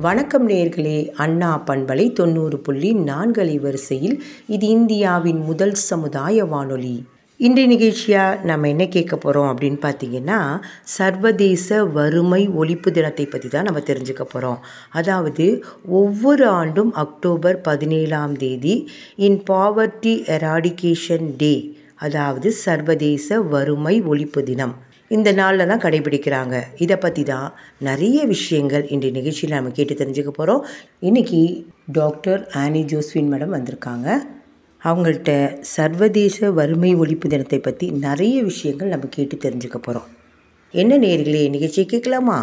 வணக்கம் நேர்களே அண்ணா பண்பலை தொண்ணூறு புள்ளி நான்கலை வரிசையில் இது இந்தியாவின் முதல் சமுதாய வானொலி. இன்றைய நிகழ்ச்சியாக நம்ம என்ன கேட்க போகிறோம் அப்படின்னு பார்த்தீங்கன்னா சர்வதேச வறுமை ஒழிப்பு தினத்தை பற்றி தான் நம்ம தெரிஞ்சுக்க போகிறோம் அதாவது ஒவ்வொரு ஆண்டும் அக்டோபர் பதினேழாம் தேதி இன் பாவர்ட்டி எராடிகேஷன் டே அதாவது சர்வதேச வறுமை ஒழிப்பு தினம். இந்த நாளில் தான் கடைபிடிக்கிறாங்க. இதை பற்றி தான் நிறைய விஷயங்கள் இன்றைய நிகழ்ச்சியில் நம்ம கேட்டு தெரிஞ்சுக்க போகிறோம் இன்றைக்கி டாக்டர் ஆனி ஜோஸ்வின் மேடம் வந்திருக்காங்க. அவங்கள்ட்ட சர்வதேச வறுமை ஒழிப்பு தினத்தை பற்றி நிறைய விஷயங்கள் நம்ம கேட்டு தெரிஞ்சுக்க போகிறோம் என்ன நேர்களே நிகழ்ச்சியை கேட்கலாமா?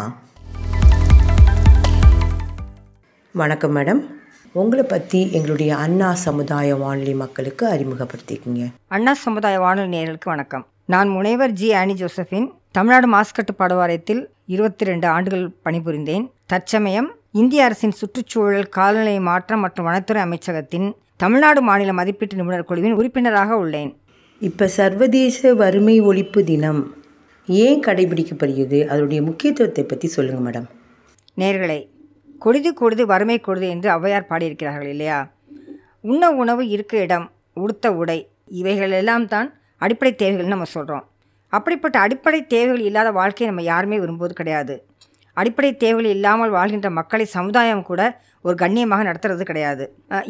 வணக்கம் மேடம். உங்களை பற்றி எங்களுடைய அண்ணா சமுதாய வானொலி மக்களுக்கு அறிமுகப்படுத்திக்கிங்க. அண்ணா சமுதாய வானொலி நேர்களுக்கு வணக்கம். நான் முனைவர் ஜி. ஆனி ஜோசபின் தமிழ்நாடு மாசுக்கட்டுப்பாடு வாரியத்தில் இருபத்தி ரெண்டு ஆண்டுகள் பணிபுரிந்தேன். தற்சமயம் இந்திய அரசின் சுற்றுச்சூழல் காலநிலை மாற்றம் மற்றும் வனத்துறை அமைச்சகத்தின் தமிழ்நாடு மாநில மதிப்பீட்டு நிபுணர் குழுவின் உறுப்பினராக உள்ளேன். இப்போ சர்வதேச வறுமை ஒழிப்பு தினம் ஏன் கடைபிடிக்கப்படுகிறது? அதனுடைய முக்கியத்துவத்தை பற்றி சொல்லுங்கள் மேடம். நேர்களே கொடிது கொடிது வறுமை கொடிது என்று ஔவையார் பாடியிருக்கிறார்கள் இல்லையா? உண்ண உணவு இருக்க இடம் உடுத்த உடை இவைகள் எல்லாம் தான் அடிப்படை தேவைகள்னு நம்ம சொல்கிறோம் அப்படிப்பட்ட அடிப்படை தேவைகள் இல்லாத வாழ்க்கையை நம்ம யாருமே விரும்புவது கிடையாது. அடிப்படை தேவைகள் இல்லாமல் வாழ்கின்ற மக்களை சமுதாயம் கூட ஒரு கண்ணியமாக நடத்துறது கிடையாது.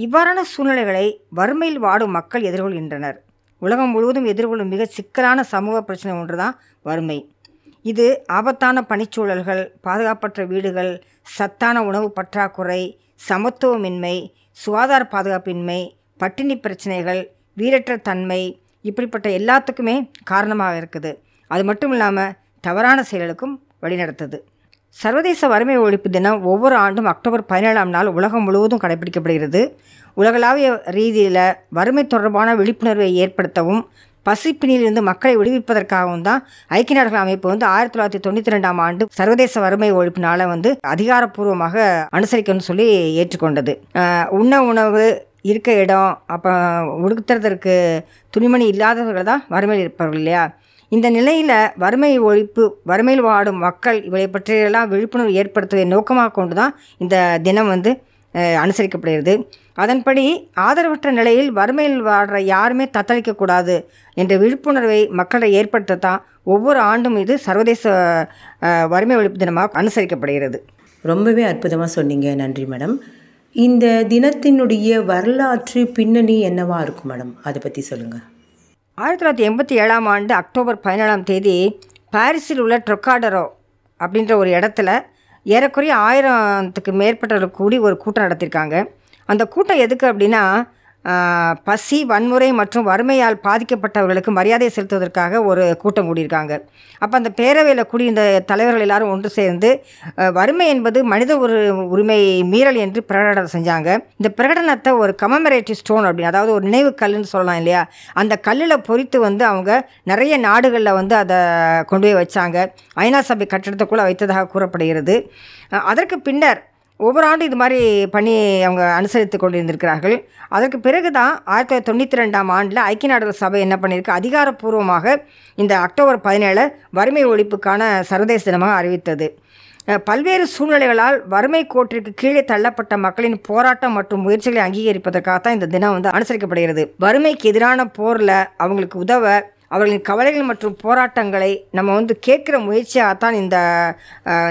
இவ்வாறான சூழ்நிலைகளை வறுமையில் வாடும் மக்கள் எதிர்கொள்கின்றனர். உலகம் முழுவதும் எதிர்கொள்ளும் மிக சிக்கலான சமூக பிரச்சனை ஒன்று தான் வறுமை. இது ஆபத்தான பணிச்சூழல்கள் பாதுகாப்பற்ற வீடுகள் சத்தான உணவு பற்றாக்குறை சமத்துவமின்மை சுகாதார பாதுகாப்பின்மை பட்டினி பிரச்சனைகள் வீரற்ற தன்மை இப்படிப்பட்ட எல்லாத்துக்குமே காரணமாக இருக்குது. அது மட்டும் இல்லாமல் தவறான செயல்களுக்கும் வழிநடத்துது. சர்வதேச வறுமை ஒழிப்பு தினம் ஒவ்வொரு ஆண்டும் அக்டோபர் பதினேழாம் நாள் உலகம் முழுவதும் கடைபிடிக்கப்படுகிறது. உலகளாவிய ரீதியில் வறுமை தொடர்பான விழிப்புணர்வை ஏற்படுத்தவும் பசிப்பினியிலிருந்து மக்களை விடுவிப்பதற்காகவும் தான் ஐக்கிய நாடுகள் அமைப்பு வந்து ஆயிரத்தி தொள்ளாயிரத்தி தொண்ணூற்றி ரெண்டாம் ஆண்டு சர்வதேச வறுமை ஒழிப்பு நாளை வந்து அதிகாரப்பூர்வமாக அனுசரிக்கணும்னு சொல்லி ஏற்றுக்கொண்டது. உண்ண உணவு இருக்க இடம் அப்புறம் உடுத்துறதற்கு துணிமணி இல்லாதவர்கள் தான் வறுமையில் இருப்பார்கள் இல்லையா? இந்த நிலையில் வறுமை ஒழிப்பு வறுமையில் வாடும் மக்கள் இவளை பற்றியெல்லாம் விழிப்புணர்வு ஏற்படுத்துவதை நோக்கமாக கொண்டு தான் இந்த தினம் வந்து அனுசரிக்கப்படுகிறது. அதன்படி ஆதரவற்ற நிலையில் வறுமையில் வாடுற யாருமே தத்தளிக்கக்கூடாது என்ற விழிப்புணர்வை மக்களை ஏற்படுத்தத்தான் ஒவ்வொரு ஆண்டும் இது சர்வதேச வறுமை ஒழிப்பு தினமாக அனுசரிக்கப்படுகிறது. ரொம்பவே அற்புதமாக சொன்னீங்க. நன்றி மேடம். இந்த தினத்தினுடைய வரலாற்று பின்னணி என்னவா இருக்கும் மேடம்? அதை பற்றி சொல்லுங்கள் ஆயிரத்தி தொள்ளாயிரத்தி எண்பத்தி ஏழாம் ஆண்டு அக்டோபர் பதினேழாம் தேதி பாரிஸில் உள்ள ட்ரொக்காடரோ அப்படின்ற ஒரு இடத்துல ஏறக்குறைய ஆயிரத்துக்கு மேற்பட்டவர்கள் கூடி ஒரு கூட்டம் நடத்தியிருக்காங்க அந்த கூட்டம் எதுக்கு அப்படின்னா பசி வன்முறை மற்றும் வறுமையால் பாதிக்கப்பட்டவர்களுக்கு மரியாதை செலுத்துவதற்காக ஒரு கூட்டம் கூடியிருக்காங்க. அப்போ அந்த பேரவையில் கூடியிருந்த இந்த தலைவர்கள் எல்லாரும் ஒன்று சேர்ந்து வறுமை என்பது மனித ஒரு உரிமை மீறல் என்று பிரகடனம் செஞ்சாங்க. இந்த பிரகடனத்தை ஒரு கமமரேட்டிவ் ஸ்டோன் அப்படின்னு அதாவது ஒரு நினைவு கல்லுன்னு சொல்லலாம் இல்லையா? அந்த கல்லில் பொறித்து வந்து அவங்க நிறைய நாடுகளில் வந்து அதை கொண்டு போய் வச்சாங்க. ஐநா சபை கட்டிடத்துக்குள்ளே வைத்ததாக கூறப்படுகிறது. அதற்கு பின்னர் ஒவ்வொரு ஆண்டும் இது மாதிரி பண்ணி அவங்க அனுசரித்து கொண்டிருந்திருக்கிறார்கள். அதற்கு பிறகு தான் ஆயிரத்தி தொள்ளாயிரத்தி தொண்ணூற்றி ரெண்டாம் ஆண்டில் ஐக்கிய நாடுகள் சபை என்ன பண்ணியிருக்கு? அதிகாரப்பூர்வமாக இந்த அக்டோபர் பதினேழு வறுமை ஒழிப்புக்கான சர்வதேச தினமாக அறிவித்தது. பல்வேறு சூழ்நிலைகளால் வறுமை கோட்டிற்கு கீழே தள்ளப்பட்ட மக்களின் போராட்டம் மற்றும் முயற்சிகளை அங்கீகரிப்பதற்காக தான் இந்த தினம் வந்து அனுசரிக்கப்படுகிறது. வறுமைக்கு எதிரான போரில் அவங்களுக்கு உதவ அவர்களின் கவலைகள் மற்றும் போராட்டங்களை நம்ம வந்து கேட்குற முயற்சியாக தான் இந்த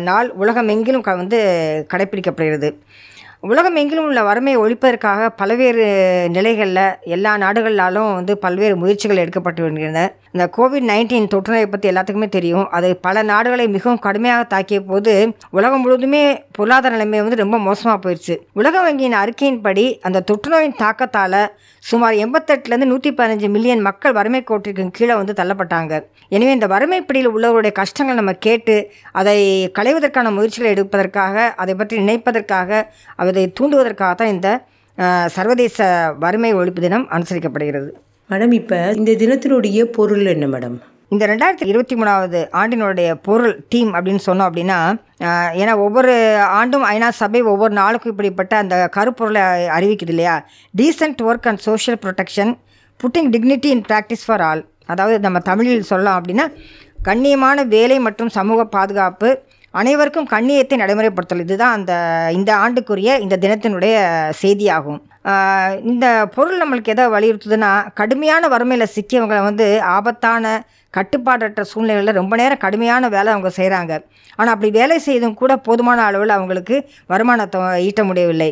நாள் உலகமெங்கிலும் க வந்து கடைப்பிடிக்கப்படுகிறது. உலகம் எங்கிலும் உள்ள வறுமையை ஒழிப்பதற்காக பல்வேறு நிலைகளில் எல்லா நாடுகளாலும் வந்து பல்வேறு முயற்சிகள் எடுக்கப்பட்டு வருகின்றன. இந்த கோவிட் நைன்டீன் தொற்றுநோயை பற்றி எல்லாத்துக்குமே தெரியும். அது பல நாடுகளை மிகவும் கடுமையாக தாக்கிய போது உலகம் முழுவதுமே பொருளாதார நிலைமை வந்து ரொம்ப மோசமாக போயிடுச்சு உலக வங்கியின் அறிக்கையின்படி அந்த தொற்றுநோயின் தாக்கத்தால் சுமார் எண்பத்தெட்டுலேருந்து நூற்றி பதினஞ்சு மில்லியன் மக்கள் வறுமை கோட்டிற்கு கீழே வந்து தள்ளப்பட்டாங்க. எனவே இந்த வறுமை பிடியில் உள்ளவருடைய கஷ்டங்கள் நம்ம கேட்டு அதை களைவதற்கான முயற்சிகளை எடுப்பதற்காக அதை பற்றி நினைப்பதற்காக அதை தூண்டுவதற்காக தான் இந்த சர்வதேச வறுமை ஒழிப்பு தினம் அனுசரிக்கப்படுகிறது. மேடம் இப்போ இந்த தினத்தினுடைய பொருள் என்ன மேடம்? இந்த ரெண்டாயிரத்தி இருபத்தி மூணாவது ஆண்டினுடைய பொருள் டீம் அப்படின்னு சொன்னோம் அப்படின்னா ஏன்னா ஒவ்வொரு ஆண்டும் ஐநா சபை ஒவ்வொரு நாளுக்கும் இப்படிப்பட்ட அந்த கருப்பொருளை அறிவிக்குது இல்லையா? Decent work and social protection putting dignity in practice for all அதாவது நம்ம தமிழில் சொல்லலாம் அப்படின்னா கண்ணியமான வேலை மற்றும் சமூக பாதுகாப்பு அனைவருக்கும் கண்ணியத்தை நடைமுறைப்படுத்தல். இதுதான் அந்த இந்த ஆண்டுக்குரிய இந்த தினத்தினுடைய செய்தியாகும். இந்த பொருள் நம்மளுக்கு எதை வலியுறுத்துதுன்னா கடுமையான வறுமையில் சிக்கியவங்களை வந்து ஆபத்தான கட்டுப்பாடற்ற சூழ்நிலைகளில் ரொம்ப நேரம் கடுமையான வேலை அவங்க செய்கிறாங்க ஆனால் அப்படி வேலை செய்தும் கூட போதுமான அளவில் அவங்களுக்கு வருமானத்தை ஈட்ட முடியவில்லை.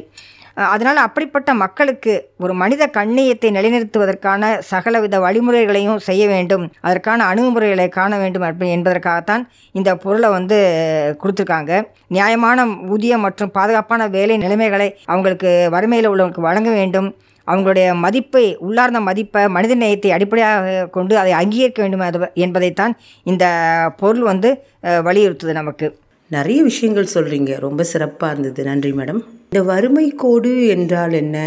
அதனால் அப்படிப்பட்ட மக்களுக்கு ஒரு மனித கண்ணியத்தை நிலைநிறுத்துவதற்கான சகலவித வழிமுறைகளையும் செய்ய வேண்டும். அதற்கான அணுகுமுறைகளை காண வேண்டும் அப்படி என்பதற்காகத்தான் இந்த பொருளை வந்து கொடுத்துருக்காங்க. நியாயமான ஊதியம் மற்றும் பாதுகாப்பான வேலை நிலைமைகளை அவங்களுக்கு வறுமையில் உள்ளவங்களுக்கு வழங்க வேண்டும். அவங்களுடைய மதிப்பை உள்ளார்ந்த மதிப்பை மனித நேயத்தை அடிப்படையாக கொண்டு அதை அங்கீகரிக்க வேண்டும் அது- என்பதைத்தான் இந்த பொருள் வந்து வலியுறுத்துது நமக்கு. நிறைய விஷயங்கள் சொல்கிறீங்க ரொம்ப சிறப்பாக இருந்தது. நன்றி மேடம். இந்த வறுமை கோடு என்றால் என்ன?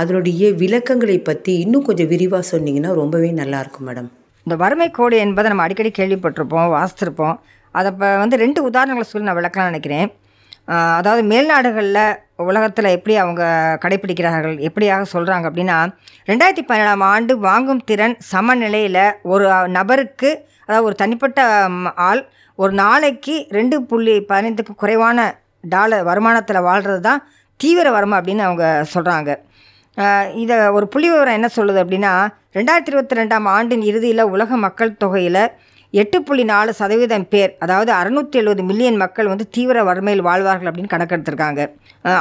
அதனுடைய விளக்கங்களை பற்றி இன்னும் கொஞ்சம் விரிவாக சொன்னீங்கன்னா ரொம்பவே நல்லாயிருக்கும் மேடம். இந்த வறுமை கோடு என்பதை நம்ம அடிக்கடி கேள்விப்பட்டிருப்போம் வாசித்திருப்போம். அதை இப்போ வந்து ரெண்டு உதாரணங்களை சொல்லி நான் விளக்கலாம் நினைக்கிறேன். அதாவது மேல்நாடுகளில் உலகத்தில் எப்படி அவங்க கடைப்பிடிக்கிறார்கள் எப்படியாக சொல்கிறாங்க அப்படின்னா ரெண்டாயிரத்தி பதினேழாம் ஆண்டு வாங்கும் திறன் சமநிலையில் ஒரு நபருக்கு அதாவது ஒரு தனிப்பட்ட ஆள் ஒரு நாளைக்கு ரெண்டு புள்ளி பதினைந்துக்கு குறைவான டாலர் வருமானத்தில் வாழ்கிறது தான் தீவிர வறுமை அப்படின்னு அவங்க சொல்கிறாங்க இதை ஒரு புள்ளி விவரம் என்ன சொல்லுது அப்படின்னா ரெண்டாயிரத்தி இருபத்தி ரெண்டாம் ஆண்டின் இறுதியில் உலக மக்கள் தொகையில் எட்டு புள்ளி நாலு சதவீதம் பேர் அதாவது அறுநூற்றி எழுபது மில்லியன் மக்கள் வந்து தீவிர வறுமையில் வாழ்வார்கள் அப்படின்னு கணக்கெடுத்திருக்காங்க.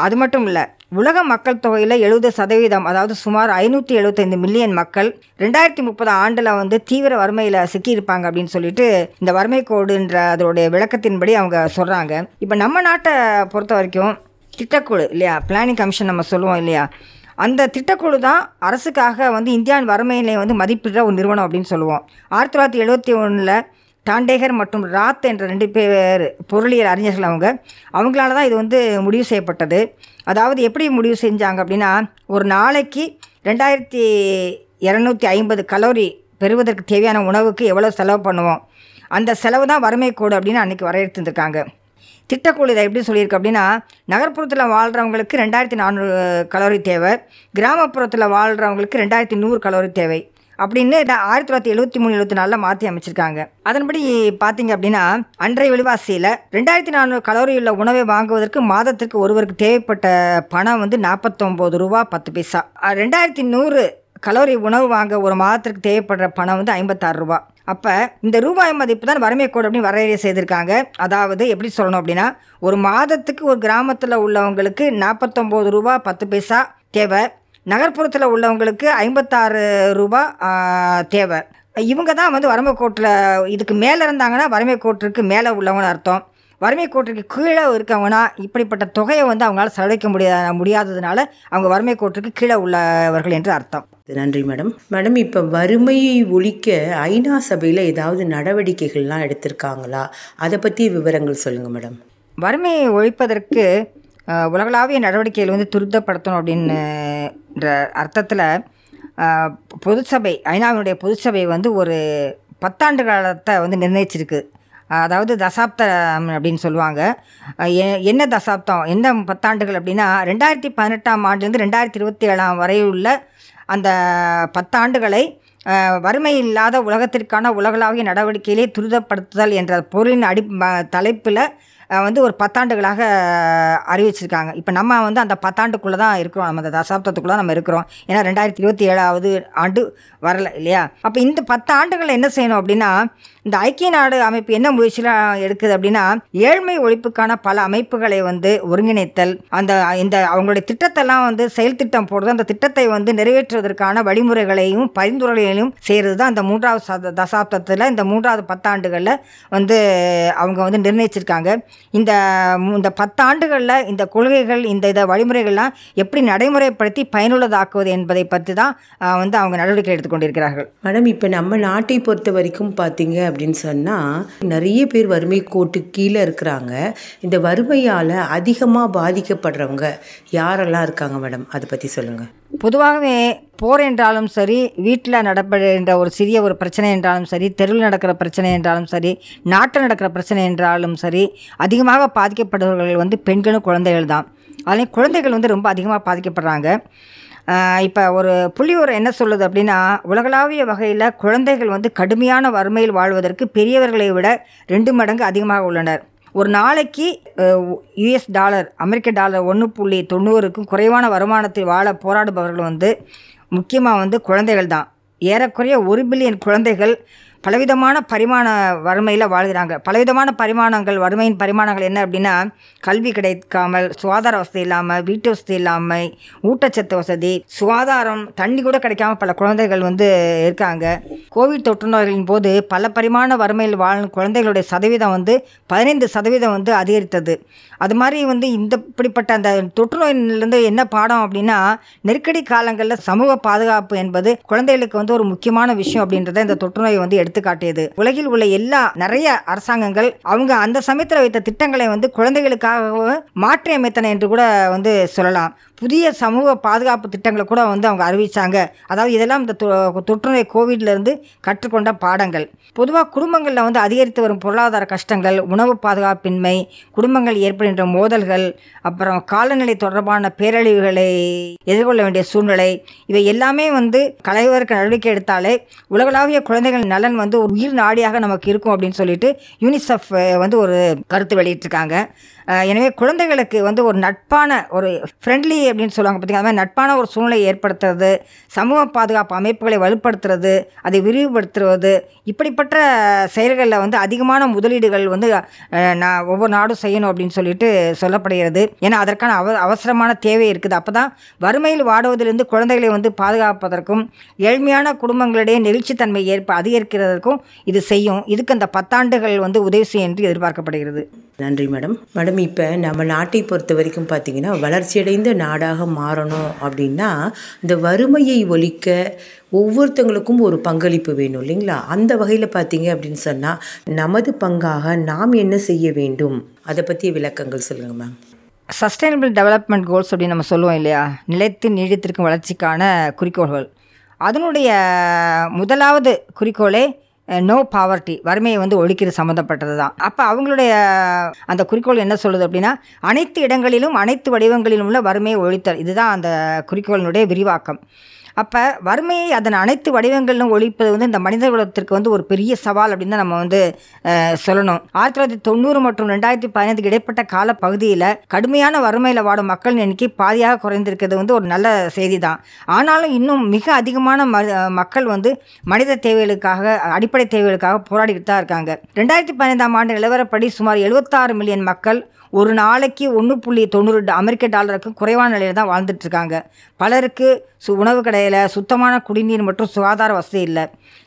அது மட்டும் இல்லை உலக மக்கள் தொகையில் எழுபது சதவீதம் அதாவது சுமார் ஐநூற்றி எழுபத்தைந்து மில்லியன் மக்கள் ரெண்டாயிரத்தி முப்பது ஆண்டில் வந்து தீவிர வறுமையில் சிக்கியிருப்பாங்க அப்படின்னு சொல்லிட்டு இந்த வறுமை கோடுன்ற அதோடைய விளக்கத்தின்படி அவங்க சொல்கிறாங்க இப்போ நம்ம நாட்டை பொறுத்த வரைக்கும் திட்டக்குழு இல்லையா? பிளானிங் கமிஷன் நம்ம சொல்லுவோம் இல்லையா? அந்த திட்டக்குழு தான் அரசுக்காக வந்து இந்தியாவின் வறுமையினை வந்து மதிப்பிடுற ஒரு நிறுவனம் அப்படின்னு சொல்லுவோம். ஆயிரத்தி தொள்ளாயிரத்தி எழுபத்தி ஒன்றில் டாண்டேகர் மற்றும் ராத் என்ற ரெண்டு பேர் பொருளியல் அறிஞர்கள் அவங்க. அவங்களால தான் இது வந்து முடிவு செய்யப்பட்டது. அதாவது எப்படி முடிவு செஞ்சாங்க அப்படின்னா ஒரு நாளைக்கு ரெண்டாயிரத்தி இரநூத்தி ஐம்பது கலோரி பெறுவதற்கு தேவையான உணவுக்கு எவ்வளோ செலவு பண்ணுவோம்? அந்த செலவு தான் வறுமை கோடு அப்படின்னு அன்றைக்கி வரையறுத்துருக்காங்க திட்டக்குழு இதை எப்படி சொல்லியிருக்கு அப்படின்னா நகர்ப்புறத்தில் வாழ்கிறவங்களுக்கு ரெண்டாயிரத்தி நானூறு கலோரி தேவை கிராமப்புறத்தில் வாழ்கிறவங்களுக்கு ரெண்டாயிரத்தி நூறு கலோரி தேவை. அப்படின்னு ஆயிரத்தி தொள்ளாயிரத்தி எழுபத்தி மூணு எழுபத்தி நாலில் மாற்றி அமைச்சிருக்காங்க. அதன்படி பார்த்தீங்க அப்படின்னா அன்றைய விலைவாசியில் ரெண்டாயிரத்தி நானூறு கலோரியுள்ள உள்ள உணவை வாங்குவதற்கு மாதத்திற்கு ஒருவருக்கு தேவைப்பட்ட பணம் வந்து நாற்பத்தொம்போது ரூபா பத்து பைசா. ரெண்டாயிரத்தி நூறு கலோரி உணவு வாங்க ஒரு மாதத்திற்கு தேவைப்படுற பணம் வந்து ஐம்பத்தாறு ரூபா. அப்போ இந்த ரூபாய் மதிப்பு தான் வறுமை கோடு அப்படின்னு வரையறை செய்திருக்காங்க. அதாவது எப்படி சொல்லணும் அப்படின்னா ஒரு மாதத்துக்கு ஒரு கிராமத்தில் உள்ளவங்களுக்கு நாற்பத்தொம்போது ரூபா பத்து பைசா தேவை. நகர்ப்புறத்தில் உள்ளவங்களுக்கு ஐம்பத்தாறு ரூபா தேவை. இவங்க தான் வந்து வறுமை கோட்டில் இதுக்கு மேலே இருந்தாங்கன்னா வறுமை கோட்டிற்கு மேலே உள்ளவங்கன்னு அர்த்தம். வறுமை கோட்டிற்கு கீழே இருக்கவங்கன்னா இப்படிப்பட்ட தொகையை வந்து அவங்களால செலவழிக்க முடியா முடியாததுனால அவங்க வறுமை கோட்டிற்கு கீழே உள்ளவர்கள் என்று அர்த்தம். நன்றி மேடம். மேடம் இப்போ வறுமையை ஒழிக்க ஐநா சபையில் ஏதாவது நடவடிக்கைகள்லாம் எடுத்திருக்காங்களா? அதை பற்றி விவரங்கள் சொல்லுங்கள் மேடம். வறுமையை ஒழிப்பதற்கு உலகளாவிய நடவடிக்கைகள் வந்து துரிதப்படுத்தணும் அப்படின்ற அர்த்தத்தில் பொதுச்சபை ஐநாவினுடைய பொதுச்சபை வந்து ஒரு பத்தாண்டு காலத்தை வந்து நிர்ணயிச்சிருக்கு. அதாவது தசாப்தம் அப்படின்னு சொல்லுவாங்க. என்ன தசாப்தம்? என்ன பத்தாண்டுகள் அப்படின்னா ரெண்டாயிரத்தி பதினெட்டாம் ஆண்டுலேருந்து ரெண்டாயிரத்தி இருபத்தி ஏழாம் வரை உள்ள அந்த பத்தாண்டுகளை வறுமை இல்லாத உலகத்திற்கான உலகளாவிய நடவடிக்கையிலே துரிதப்படுத்துதல் என்ற பொருளின் அடி தலைப்பில் வந்து ஒரு பத்தாண்டுகளாக அறிவிச்சிருக்காங்க. இப்போ நம்ம வந்து அந்த பத்தாண்டுக்குள்ளே தான் இருக்கிறோம். நம்ம அந்த தசாப்தத்துக்குள்ளே நம்ம இருக்கிறோம். ஏன்னா ரெண்டாயிரத்தி இருபத்தி ஏழாவது ஆண்டு வரல இல்லையா? அப்போ இந்த பத்து ஆண்டுகளில் என்ன செய்யணும் அப்படின்னா இந்த ஐக்கிய நாடு அமைப்பு என்ன முயற்சியெலாம் எடுக்குது அப்படின்னா ஏழ்மை ஒழிப்புக்கான பல அமைப்புகளை வந்து ஒருங்கிணைத்தல் அந்த இந்த அவங்களுடைய திட்டத்தெல்லாம் வந்து செயல் திட்டம் போடுறது அந்த திட்டத்தை வந்து நிறைவேற்றுவதற்கான வழிமுறைகளையும் பரிந்துரைகளையும் செய்கிறது தான் அந்த மூன்றாவது சத தசாப்தத்தில் இந்த மூன்றாவது பத்தாண்டுகளில் வந்து அவங்க வந்து நிர்ணயிச்சிருக்காங்க. இந்த இந்த பத்தாண்டுகளில் இந்த கொள்கைகள் இந்த இதை வழிமுறைகள்லாம் எப்படி நடைமுறைப்படுத்தி பயனுள்ளதாக்குவது என்பதை பற்றி தான் வந்து அவங்க நடவடிக்கை எடுத்துக்கொண்டிருக்கிறார்கள் மேடம் இப்போ நம்ம நாட்டை பொறுத்த வரைக்கும் பார்த்தீங்க அப்படின்னு சொன்னால் நிறைய பேர் வறுமை கோட்டு கீழே இருக்கிறாங்க. இந்த வறுமையால் அதிகமாக பாதிக்கப்படுறவங்க யாரெல்லாம் இருக்காங்க மேடம்? அதை பற்றி சொல்லுங்கள் பொதுவாகவே போர் என்றாலும் சரி வீட்டில் நடப்படுகின்ற ஒரு சிறிய ஒரு பிரச்சனை என்றாலும் சரி தெருவில் நடக்கிற பிரச்சனை என்றாலும் சரி நாட்டில் நடக்கிற பிரச்சனை என்றாலும் சரி அதிகமாக பாதிக்கப்படுபவர்கள் வந்து பெண்களும் குழந்தைகள் தான். அதுலேயும் குழந்தைகள் வந்து ரொம்ப அதிகமாக பாதிக்கப்படுறாங்க. இப்போ ஒரு புள்ளியோர் என்ன சொல்லுது அப்படின்னா உலகளாவிய வகையில் குழந்தைகள் வந்து கடுமையான வறுமையில் வாழ்வதற்கு பெரியவர்களை விட ரெண்டு மடங்கு அதிகமாக உள்ளனர். ஒரு நாளைக்கு யுஎஸ் டாலர் அமெரிக்க டாலர் ஒன்று புள்ளி தொண்ணூறுக்கும் குறைவான வருமானத்தில் வாழ போராடுபவர்கள் வந்து முக்கியமாக வந்து குழந்தைகள் தான் ஏறக்குறைய ஒரு பில்லியன் குழந்தைகள் பலவிதமான பரிமாண வறுமையில் வாழ்கிறாங்க. பலவிதமான பரிமாணங்கள் வறுமையின் பரிமாணங்கள் என்ன அப்படின்னா கல்வி கிடைக்காமல் சுகாதார வசதி இல்லாமல் வீட்டு வசதி இல்லாமல் ஊட்டச்சத்து வசதி சுகாதாரம் தண்ணி கூட கிடைக்காம பல குழந்தைகள் வந்து இருக்காங்க. கோவிட் தொற்று நோய்களின் போது பல பரிமாண வறுமையில் வாழும் குழந்தைகளுடைய சதவீதம் வந்து பதினைந்து சதவீதம் வந்து அதிகரித்தது. அது மாதிரி வந்து இந்த இப்படிப்பட்ட அந்த தொற்று நோயிலிருந்து என்ன பாடம் அப்படின்னா நெருக்கடி காலங்களில் சமூக பாதுகாப்பு என்பது குழந்தைகளுக்கு வந்து ஒரு முக்கியமான விஷயம் அப்படின்றத இந்த தொற்றுநோய் வந்து எடுத்து காட்டியது உலகில் உள்ள எல்லா நிறைய அரசாங்கங்கள் அவங்க அந்த சமயத்தில் வைத்த திட்டங்களை வந்து குழந்தைகளுக்காக மாற்றி அமைத்தன என்று கூட வந்து சொல்லலாம். புதிய சமூக பாதுகாப்பு திட்டங்களை கூட வந்து அவங்க அறிவித்தாங்க அதாவது இதெல்லாம் இந்த தொ- தொற்றுநோய் கோவிட்லேருந்து கற்றுக்கொண்ட பாடங்கள். பொதுவாக குடும்பங்களில் வந்து அதிகரித்து வரும் பொருளாதார கஷ்டங்கள் உணவு பாதுகாப்பின்மை குடும்பங்கள் ஏற்படுகின்ற மோதல்கள் அப்புறம் காலநிலை தொடர்பான பேரழிவுகளை எதிர்கொள்ள வேண்டிய சூழ்நிலை இவை எல்லாமே வந்து களைவதற்கு நடவடிக்கை எடுத்தாலே உலகளாவிய குழந்தைகள் நலன் வந்து ஒரு உயிர் நாடியாக நமக்கு இருக்கும் அப்படின்னு சொல்லிட்டு யூனிசெஃப் வந்து ஒரு கருத்து வெளியிட்டிருக்காங்க. எனவே குழந்தைகளுக்கு வந்து ஒரு நட்பான ஒரு ஃப்ரெண்ட்லி அப்படின்னு சொல்லுவாங்க பார்த்தீங்கன்னா அது மாதிரி நட்பான ஒரு சூழ்நிலை ஏற்படுத்துறது சமூக பாதுகாப்பு அமைப்புகளை வலுப்படுத்துறது அதை விரிவுபடுத்துறது இப்படிப்பட்ட செயல்களில் வந்து அதிகமான முதலீடுகள் வந்து நான் ஒவ்வொரு நாடும் செய்யணும் அப்படின்னு சொல்லிட்டு சொல்லப்படுகிறது. ஏன்னா அதற்கான அவ அவசரமான தேவை இருக்குது. அப்போ தான் வறுமையில் வாடுவதிலிருந்து குழந்தைகளை வந்து பாதுகாப்பதற்கும் ஏழ்மையான குடும்பங்களிடையே நெகிழ்ச்சித்தன்மை ஏற்ப அதிகரிக்கிறதற்கும் இது செய்யும். இதுக்கு அந்த பத்தாண்டுகள் வந்து உதவி செய்யும் என்று எதிர்பார்க்கப்படுகிறது. நன்றி மேடம். மேடம் இப்போ நம்ம நாட்டை பொறுத்த வரைக்கும் பார்த்தீங்கன்னா வளர்ச்சியடைந்த நாடாக மாறணும் அப்படின்னா இந்த வறுமையை ஒழிக்க ஒவ்வொருத்தங்களுக்கும் ஒரு பங்களிப்பு வேணும் இல்லைங்களா? அந்த வகையில் பார்த்தீங்க அப்படின்னு சொன்னால் நமது பங்காக நாம் என்ன செய்ய வேண்டும்? அதை பற்றிய விளக்கங்கள் சொல்லுங்கள் மேம். சஸ்டைனபிள் டெவலப்மெண்ட் கோல்ஸ் அப்படின்னு நம்ம சொல்லுவோம் இல்லையா? நிலைத்து நீடித்திருக்கும் வளர்ச்சிக்கான குறிக்கோள்கள். அதனுடைய முதலாவது குறிக்கோளே நோ பாவர்ட்டி வறுமையை வந்து ஒழிக்கிறது சம்மந்தப்பட்டது தான் அப்போ அவங்களுடைய அந்த குறிக்கோள் என்ன சொல்லுது அப்படின்னா அனைத்து இடங்களிலும் அனைத்து வடிவங்களிலும் உள்ள வறுமையை ஒழித்தல். இதுதான் அந்த குறிக்கோளினுடைய விரிவாக்கம். அப்போ வறுமையை அதன் அனைத்து வடிவங்களிலும் ஒழிப்பது வந்து இந்த மனித குலத்திற்கு வந்து ஒரு பெரிய சவால் அப்படின்னு தான் நம்ம வந்து சொல்லணும். ஆயிரத்தி தொள்ளாயிரத்தி தொண்ணூறு மற்றும் ரெண்டாயிரத்தி பதினைந்துக்கு இடைப்பட்ட கால பகுதியில் கடுமையான வறுமையில் வாடும் மக்கள் எண்ணிக்கை பாதியாக குறைந்திருக்கிறது வந்து ஒரு நல்ல செய்தி தான் ஆனாலும் இன்னும் மிக அதிகமான மக்கள் வந்து மனித தேவைகளுக்காக அடிப்படை தேவைகளுக்காக போராடிக்கிட்டு தான் இருக்காங்க. ரெண்டாயிரத்தி பதினைந்தாம் ஆண்டு நிலவரப்படி சுமார் எழுபத்தாறு மில்லியன் மக்கள் ஒரு நாளைக்கு ஒன்று புள்ளி தொண்ணூறு அமெரிக்க டாலருக்கும் குறைவான நிலையில் தான் வாழ்ந்துட்டு இருக்காங்க. பலருக்கு சு உணவு கடையில் சுத்தமான குடிநீர் மற்றும் சுகாதார வசதி இல்லை.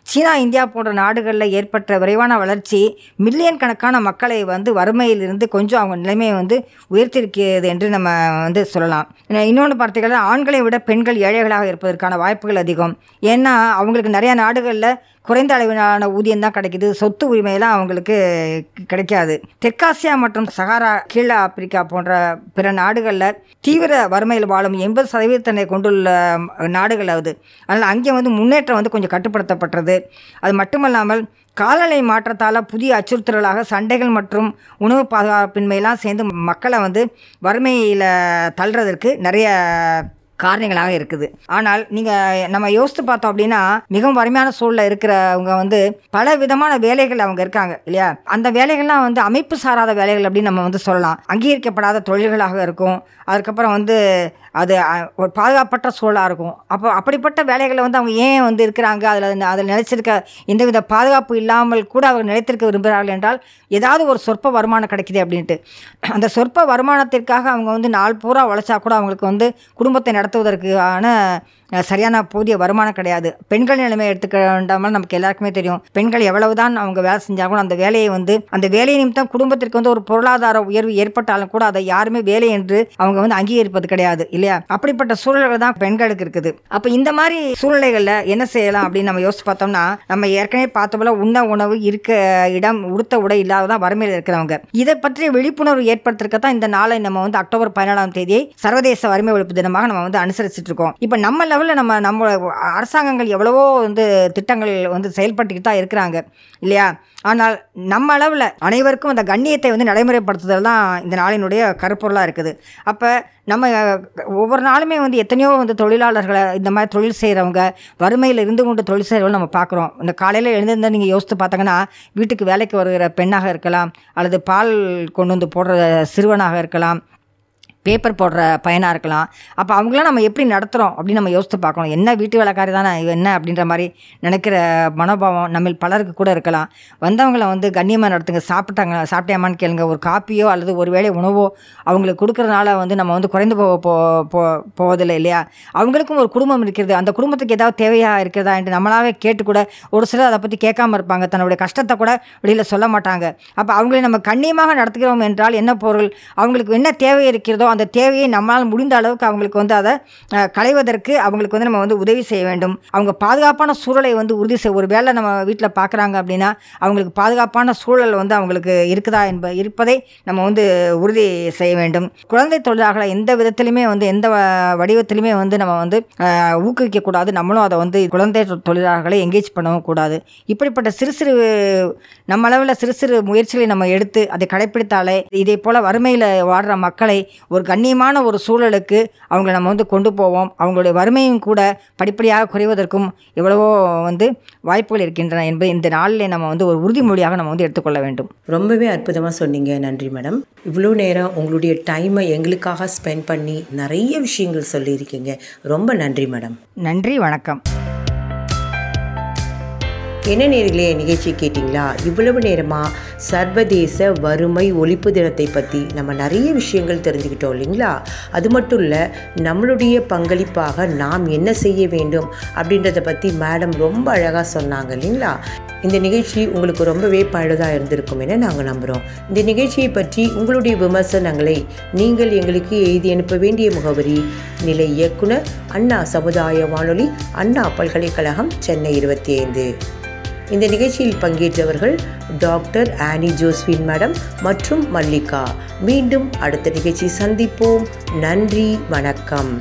சீனா இந்தியா போன்ற நாடுகளில் ஏற்பட்ட விரைவான வளர்ச்சி மில்லியன் கணக்கான மக்களை வந்து வறுமையிலிருந்து கொஞ்சம் அவங்க நிலைமையை வந்து உயர்த்திருக்கிறது என்று நம்ம வந்து சொல்லலாம். இன்னொன்று பார்த்தீங்கன்னா ஆண்களை விட பெண்கள் ஏழைகளாக இருப்பதற்கான வாய்ப்புகள் அதிகம். ஏன்னா அவங்களுக்கு நிறையா நாடுகளில் குறைந்த அளவிலான ஊதியம் தான் கிடைக்குது. சொத்து உரிமையெல்லாம் அவங்களுக்கு கிடைக்காது. தெற்காசியா மற்றும் சகாரா கீழ ஆப்பிரிக்கா போன்ற பிற நாடுகளில் தீவிர வறுமையில் வாழும் எண்பது சதவீதத்தினை கொண்டுள்ள நாடுகள் ஆகுது அதனால் அங்கே வந்து முன்னேற்றம் வந்து கொஞ்சம் கட்டுப்படுத்தப்பட்டது. அது மட்டுமல்லாமல் காலநிலை மாற்றத்தால் புதிய அச்சுறுத்தல்களாக சண்டைகள் மற்றும் உணவு பாதுகாப்பின்மையெல்லாம் சேர்ந்து மக்களை வந்து வறுமையில் தள்ளுறதற்கு நிறைய காரணங்களாக இருக்குது. ஆனால் நீங்கள் நம்ம யோசித்து பார்த்தோம் அப்படின்னா மிகவும் வறுமையான சூழலில் இருக்கிறவங்க வந்து பல விதமான வேலைகள் அவங்க இருக்காங்க இல்லையா? அந்த வேலைகள்லாம் வந்து அமைப்பு சாராத வேலைகள் அப்படின்னு நம்ம வந்து சொல்லலாம். அங்கீகரிக்கப்படாத தொழில்களாக இருக்கும். அதுக்கப்புறம் வந்து அது ஒரு பாதுகாப்பற்ற சூழலாக இருக்கும். அப்போ அப்படிப்பட்ட வேலைகளை வந்து அவங்க ஏன் வந்து இருக்கிறாங்க? அதில் அதில் நிலைச்சிருக்க எந்தவித பாதுகாப்பு இல்லாமல் கூட அவங்க நிலைத்திருக்க விரும்புகிறார்கள் என்றால் ஏதாவது ஒரு சொற்ப வருமானம் கிடைக்குது அப்படின்ட்டு. அந்த சொற்ப வருமானத்திற்காக அவங்க வந்து நாள் பூரா உழைச்சா கூட அவங்களுக்கு வந்து குடும்பத்தை நடத்த நடத்துவதற்கான சரியான போதிய வருமானம் கிடையாது. பெண்கள் நிலைமை எடுத்துக்கிட்டாமல் நமக்கு எல்லாருக்குமே தெரியும். பெண்கள் எவ்வளவுதான் அவங்க வேலை செஞ்சாலும் அந்த வேலையை வந்து அந்த வேலை நிமித்தம் குடும்பத்திற்கு வந்து ஒரு பொருளாதார உயர்வு ஏற்பட்டாலும் கூட அதை யாருமே வேலை என்று அவங்க வந்து அங்கீகரிப்பது கிடையாது இல்லையா? அப்படிப்பட்ட சூழல்கள் தான் பெண்களுக்கு இருக்குது. அப்போ இந்த மாதிரி சூழ்நிலைகளில் என்ன செய்யலாம் அப்படின்னு நம்ம யோசிச்சு பார்த்தோம்னா நம்ம ஏற்கனவே பார்த்த போல உண்ண உணவு இருக்க இடம் உடுத்த உடை இல்லாததான் வறுமையில் இருக்கிறவங்க. இதை பற்றிய விழிப்புணர்வு ஏற்படுத்துறதுக்கு தான் இந்த நாளை நம்ம வந்து அக்டோபர் பதினேழாம் தேதியை சர்வதேச வறுமை ஒழிப்பு தினமாக நம்ம வந்து வந்து அனுசரிச்சுட்டு இருக்கோம் இப்போ நம்ம லெவலில் நம்ம நம்ம அரசாங்கங்கள் எவ்வளவோ வந்து திட்டங்கள் வந்து செயல்பட்டுக்கிட்டு தான் இருக்கிறாங்க. இல்லையா? ஆனால் நம்ம அளவில் அனைவருக்கும் அந்த கண்ணியத்தை வந்து நடைமுறைப்படுத்துதல் தான் இந்த நாளினுடைய கருப்பொருளாக இருக்குது. அப்போ நம்ம ஒவ்வொரு நாளுமே வந்து எத்தனையோ வந்து தொழிலாளர்களை இந்த மாதிரி தொழில் செய்கிறவங்க வறுமையில் இருந்து கொண்டு தொழில் செய்கிறவங்க நம்ம பார்க்குறோம். இந்த காலையில் எழுந்திருந்தால் நீங்கள் யோசித்து பார்த்தாங்கன்னா வீட்டுக்கு வேலைக்கு வருகிற பெண்ணாக இருக்கலாம் அல்லது பால் கொண்டு வந்து போடுற சிறுவனாக இருக்கலாம் பேப்பர் போடுற பையனாக இருக்கலாம். அப்போ அவங்களாம் நம்ம எப்படி நடத்துகிறோம் அப்படின்னு நம்ம யோசித்து பார்க்கணும். என்ன வீட்டு வேலைக்காரி தானே இவ என்ன அப்படின்ற மாதிரி நினைக்கிற மனோபாவம் நம்ம பலருக்கு கூட இருக்கலாம். வந்தவங்களை வந்து கண்ணியமாக நடத்துங்க சாப்பிட்டாங்க சாப்பிட்டியாமான்னு கேளுங்க. ஒரு காப்பியோ அல்லது ஒரு வேளை உணவோ அவங்களுக்கு கொடுக்குறனால வந்து நம்ம வந்து குறைந்து போக போ போ போவதில்லை இல்லையா? அவங்களுக்கும் ஒரு குடும்பம் இருக்கிறது. அந்த குடும்பத்துக்கு ஏதாவது தேவையாக இருக்கிறதா என்று நம்மளாவே கேட்டு கூட ஒரு சிலர் அதை பற்றி கேட்காம இருப்பாங்க. தன்னுடைய கஷ்டத்தை கூட வெளியில் சொல்ல மாட்டாங்க. அப்போ அவங்களை நம்ம கண்ணியமாக நடத்துகிறோம் என்றால் என்ன பொருள்? அவங்களுக்கு என்ன தேவை இருக்கிறதோ அந்த தேவையை நம்மளால் முடிந்த அளவுக்கு அவங்களுக்கு வந்து அதை களைவதற்கு அவங்களுக்கு வந்து நம்ம வந்து உதவி செய்ய வேண்டும். அவங்க பாதுகாப்பான சூழலை வந்து உறுதி செய்ய ஒரு வேளை நம்ம வீட்டில் பார்க்குறாங்க அப்படின்னா அவங்களுக்கு பாதுகாப்பான சூழல் வந்து அவங்களுக்கு இருக்குதா என்ப இருப்பதை நம்ம வந்து உறுதி செய்ய வேண்டும். குழந்தை தொழிலாளர்களை எந்த விதத்திலுமே வந்து எந்த வடிவத்திலுமே வந்து நம்ம வந்து ஊக்குவிக்கக்கூடாது நம்மளும் அதை வந்து குழந்தை தொ- தொழிலாளர்களை எங்கேஜ் பண்ணவும் கூடாது. இப்படிப்பட்ட சிறு சிறு நம்ம அளவில் சிறு சிறு முயற்சிகளை நம்ம எடுத்து அதை கடைப்பிடித்தாலே இதே போல் வறுமையில் வாடுற மக்களை ஒரு கண்ணியமான ஒரு சூழலுக்கு அவங்கள நம்ம வந்து கொண்டு போவோம். அவங்களுடைய வறுமையும் கூட படிப்படியாக குறைவதற்கும் எவ்வளவோ வந்து வாய்ப்புகள் இருக்கின்றன என்பதை இந்த நாளிலே நம்ம வந்து ஒரு உறுதிமொழியாக நம்ம வந்து எடுத்துக்கொள்ள வேண்டும். ரொம்பவே அற்புதமாக சொன்னீங்க. நன்றி மேடம். இவ்வளோ நேரம் உங்களுடைய டைமை எங்களுக்காக ஸ்பெண்ட் பண்ணி நிறைய விஷயங்கள் சொல்லியிருக்கீங்க. ரொம்ப நன்றி மேடம். நன்றி வணக்கம். என்ன நேர்களே நிகழ்ச்சி கேட்டிங்களா? இவ்வளவு நேரமாக சர்வதேச வறுமை ஒழிப்பு தினத்தை பற்றி நம்ம நிறைய விஷயங்கள் தெரிஞ்சுக்கிட்டோம் இல்லைங்களா? அது மட்டும் இல்லை நம்மளுடைய பங்களிப்பாக நாம் என்ன செய்ய வேண்டும் அப்படின்றத பற்றி மேடம் ரொம்ப அழகாக சொன்னாங்க இல்லைங்களா? இந்த நிகழ்ச்சி உங்களுக்கு ரொம்பவே பழுதாக இருந்திருக்கும் என நாங்கள் நம்புகிறோம் இந்த நிகழ்ச்சியை பற்றி உங்களுடைய விமர்சனங்களை நீங்கள் எங்களுக்கு எழுதி அனுப்ப வேண்டிய முகவரி நிலை இயக்குனர் அண்ணா சமுதாய வானொலி அண்ணா பல்கலைக்கழகம் சென்னை இருபத்தி ஐந்து. இந்த நிகழ்ச்சியில் பங்கேற்றவர்கள் டாக்டர் ஆனி ஜோஸ்வின் மேடம் மற்றும் மல்லிகா. மீண்டும் அடுத்த நிகழ்ச்சி சந்திப்போம். நன்றி வணக்கம்.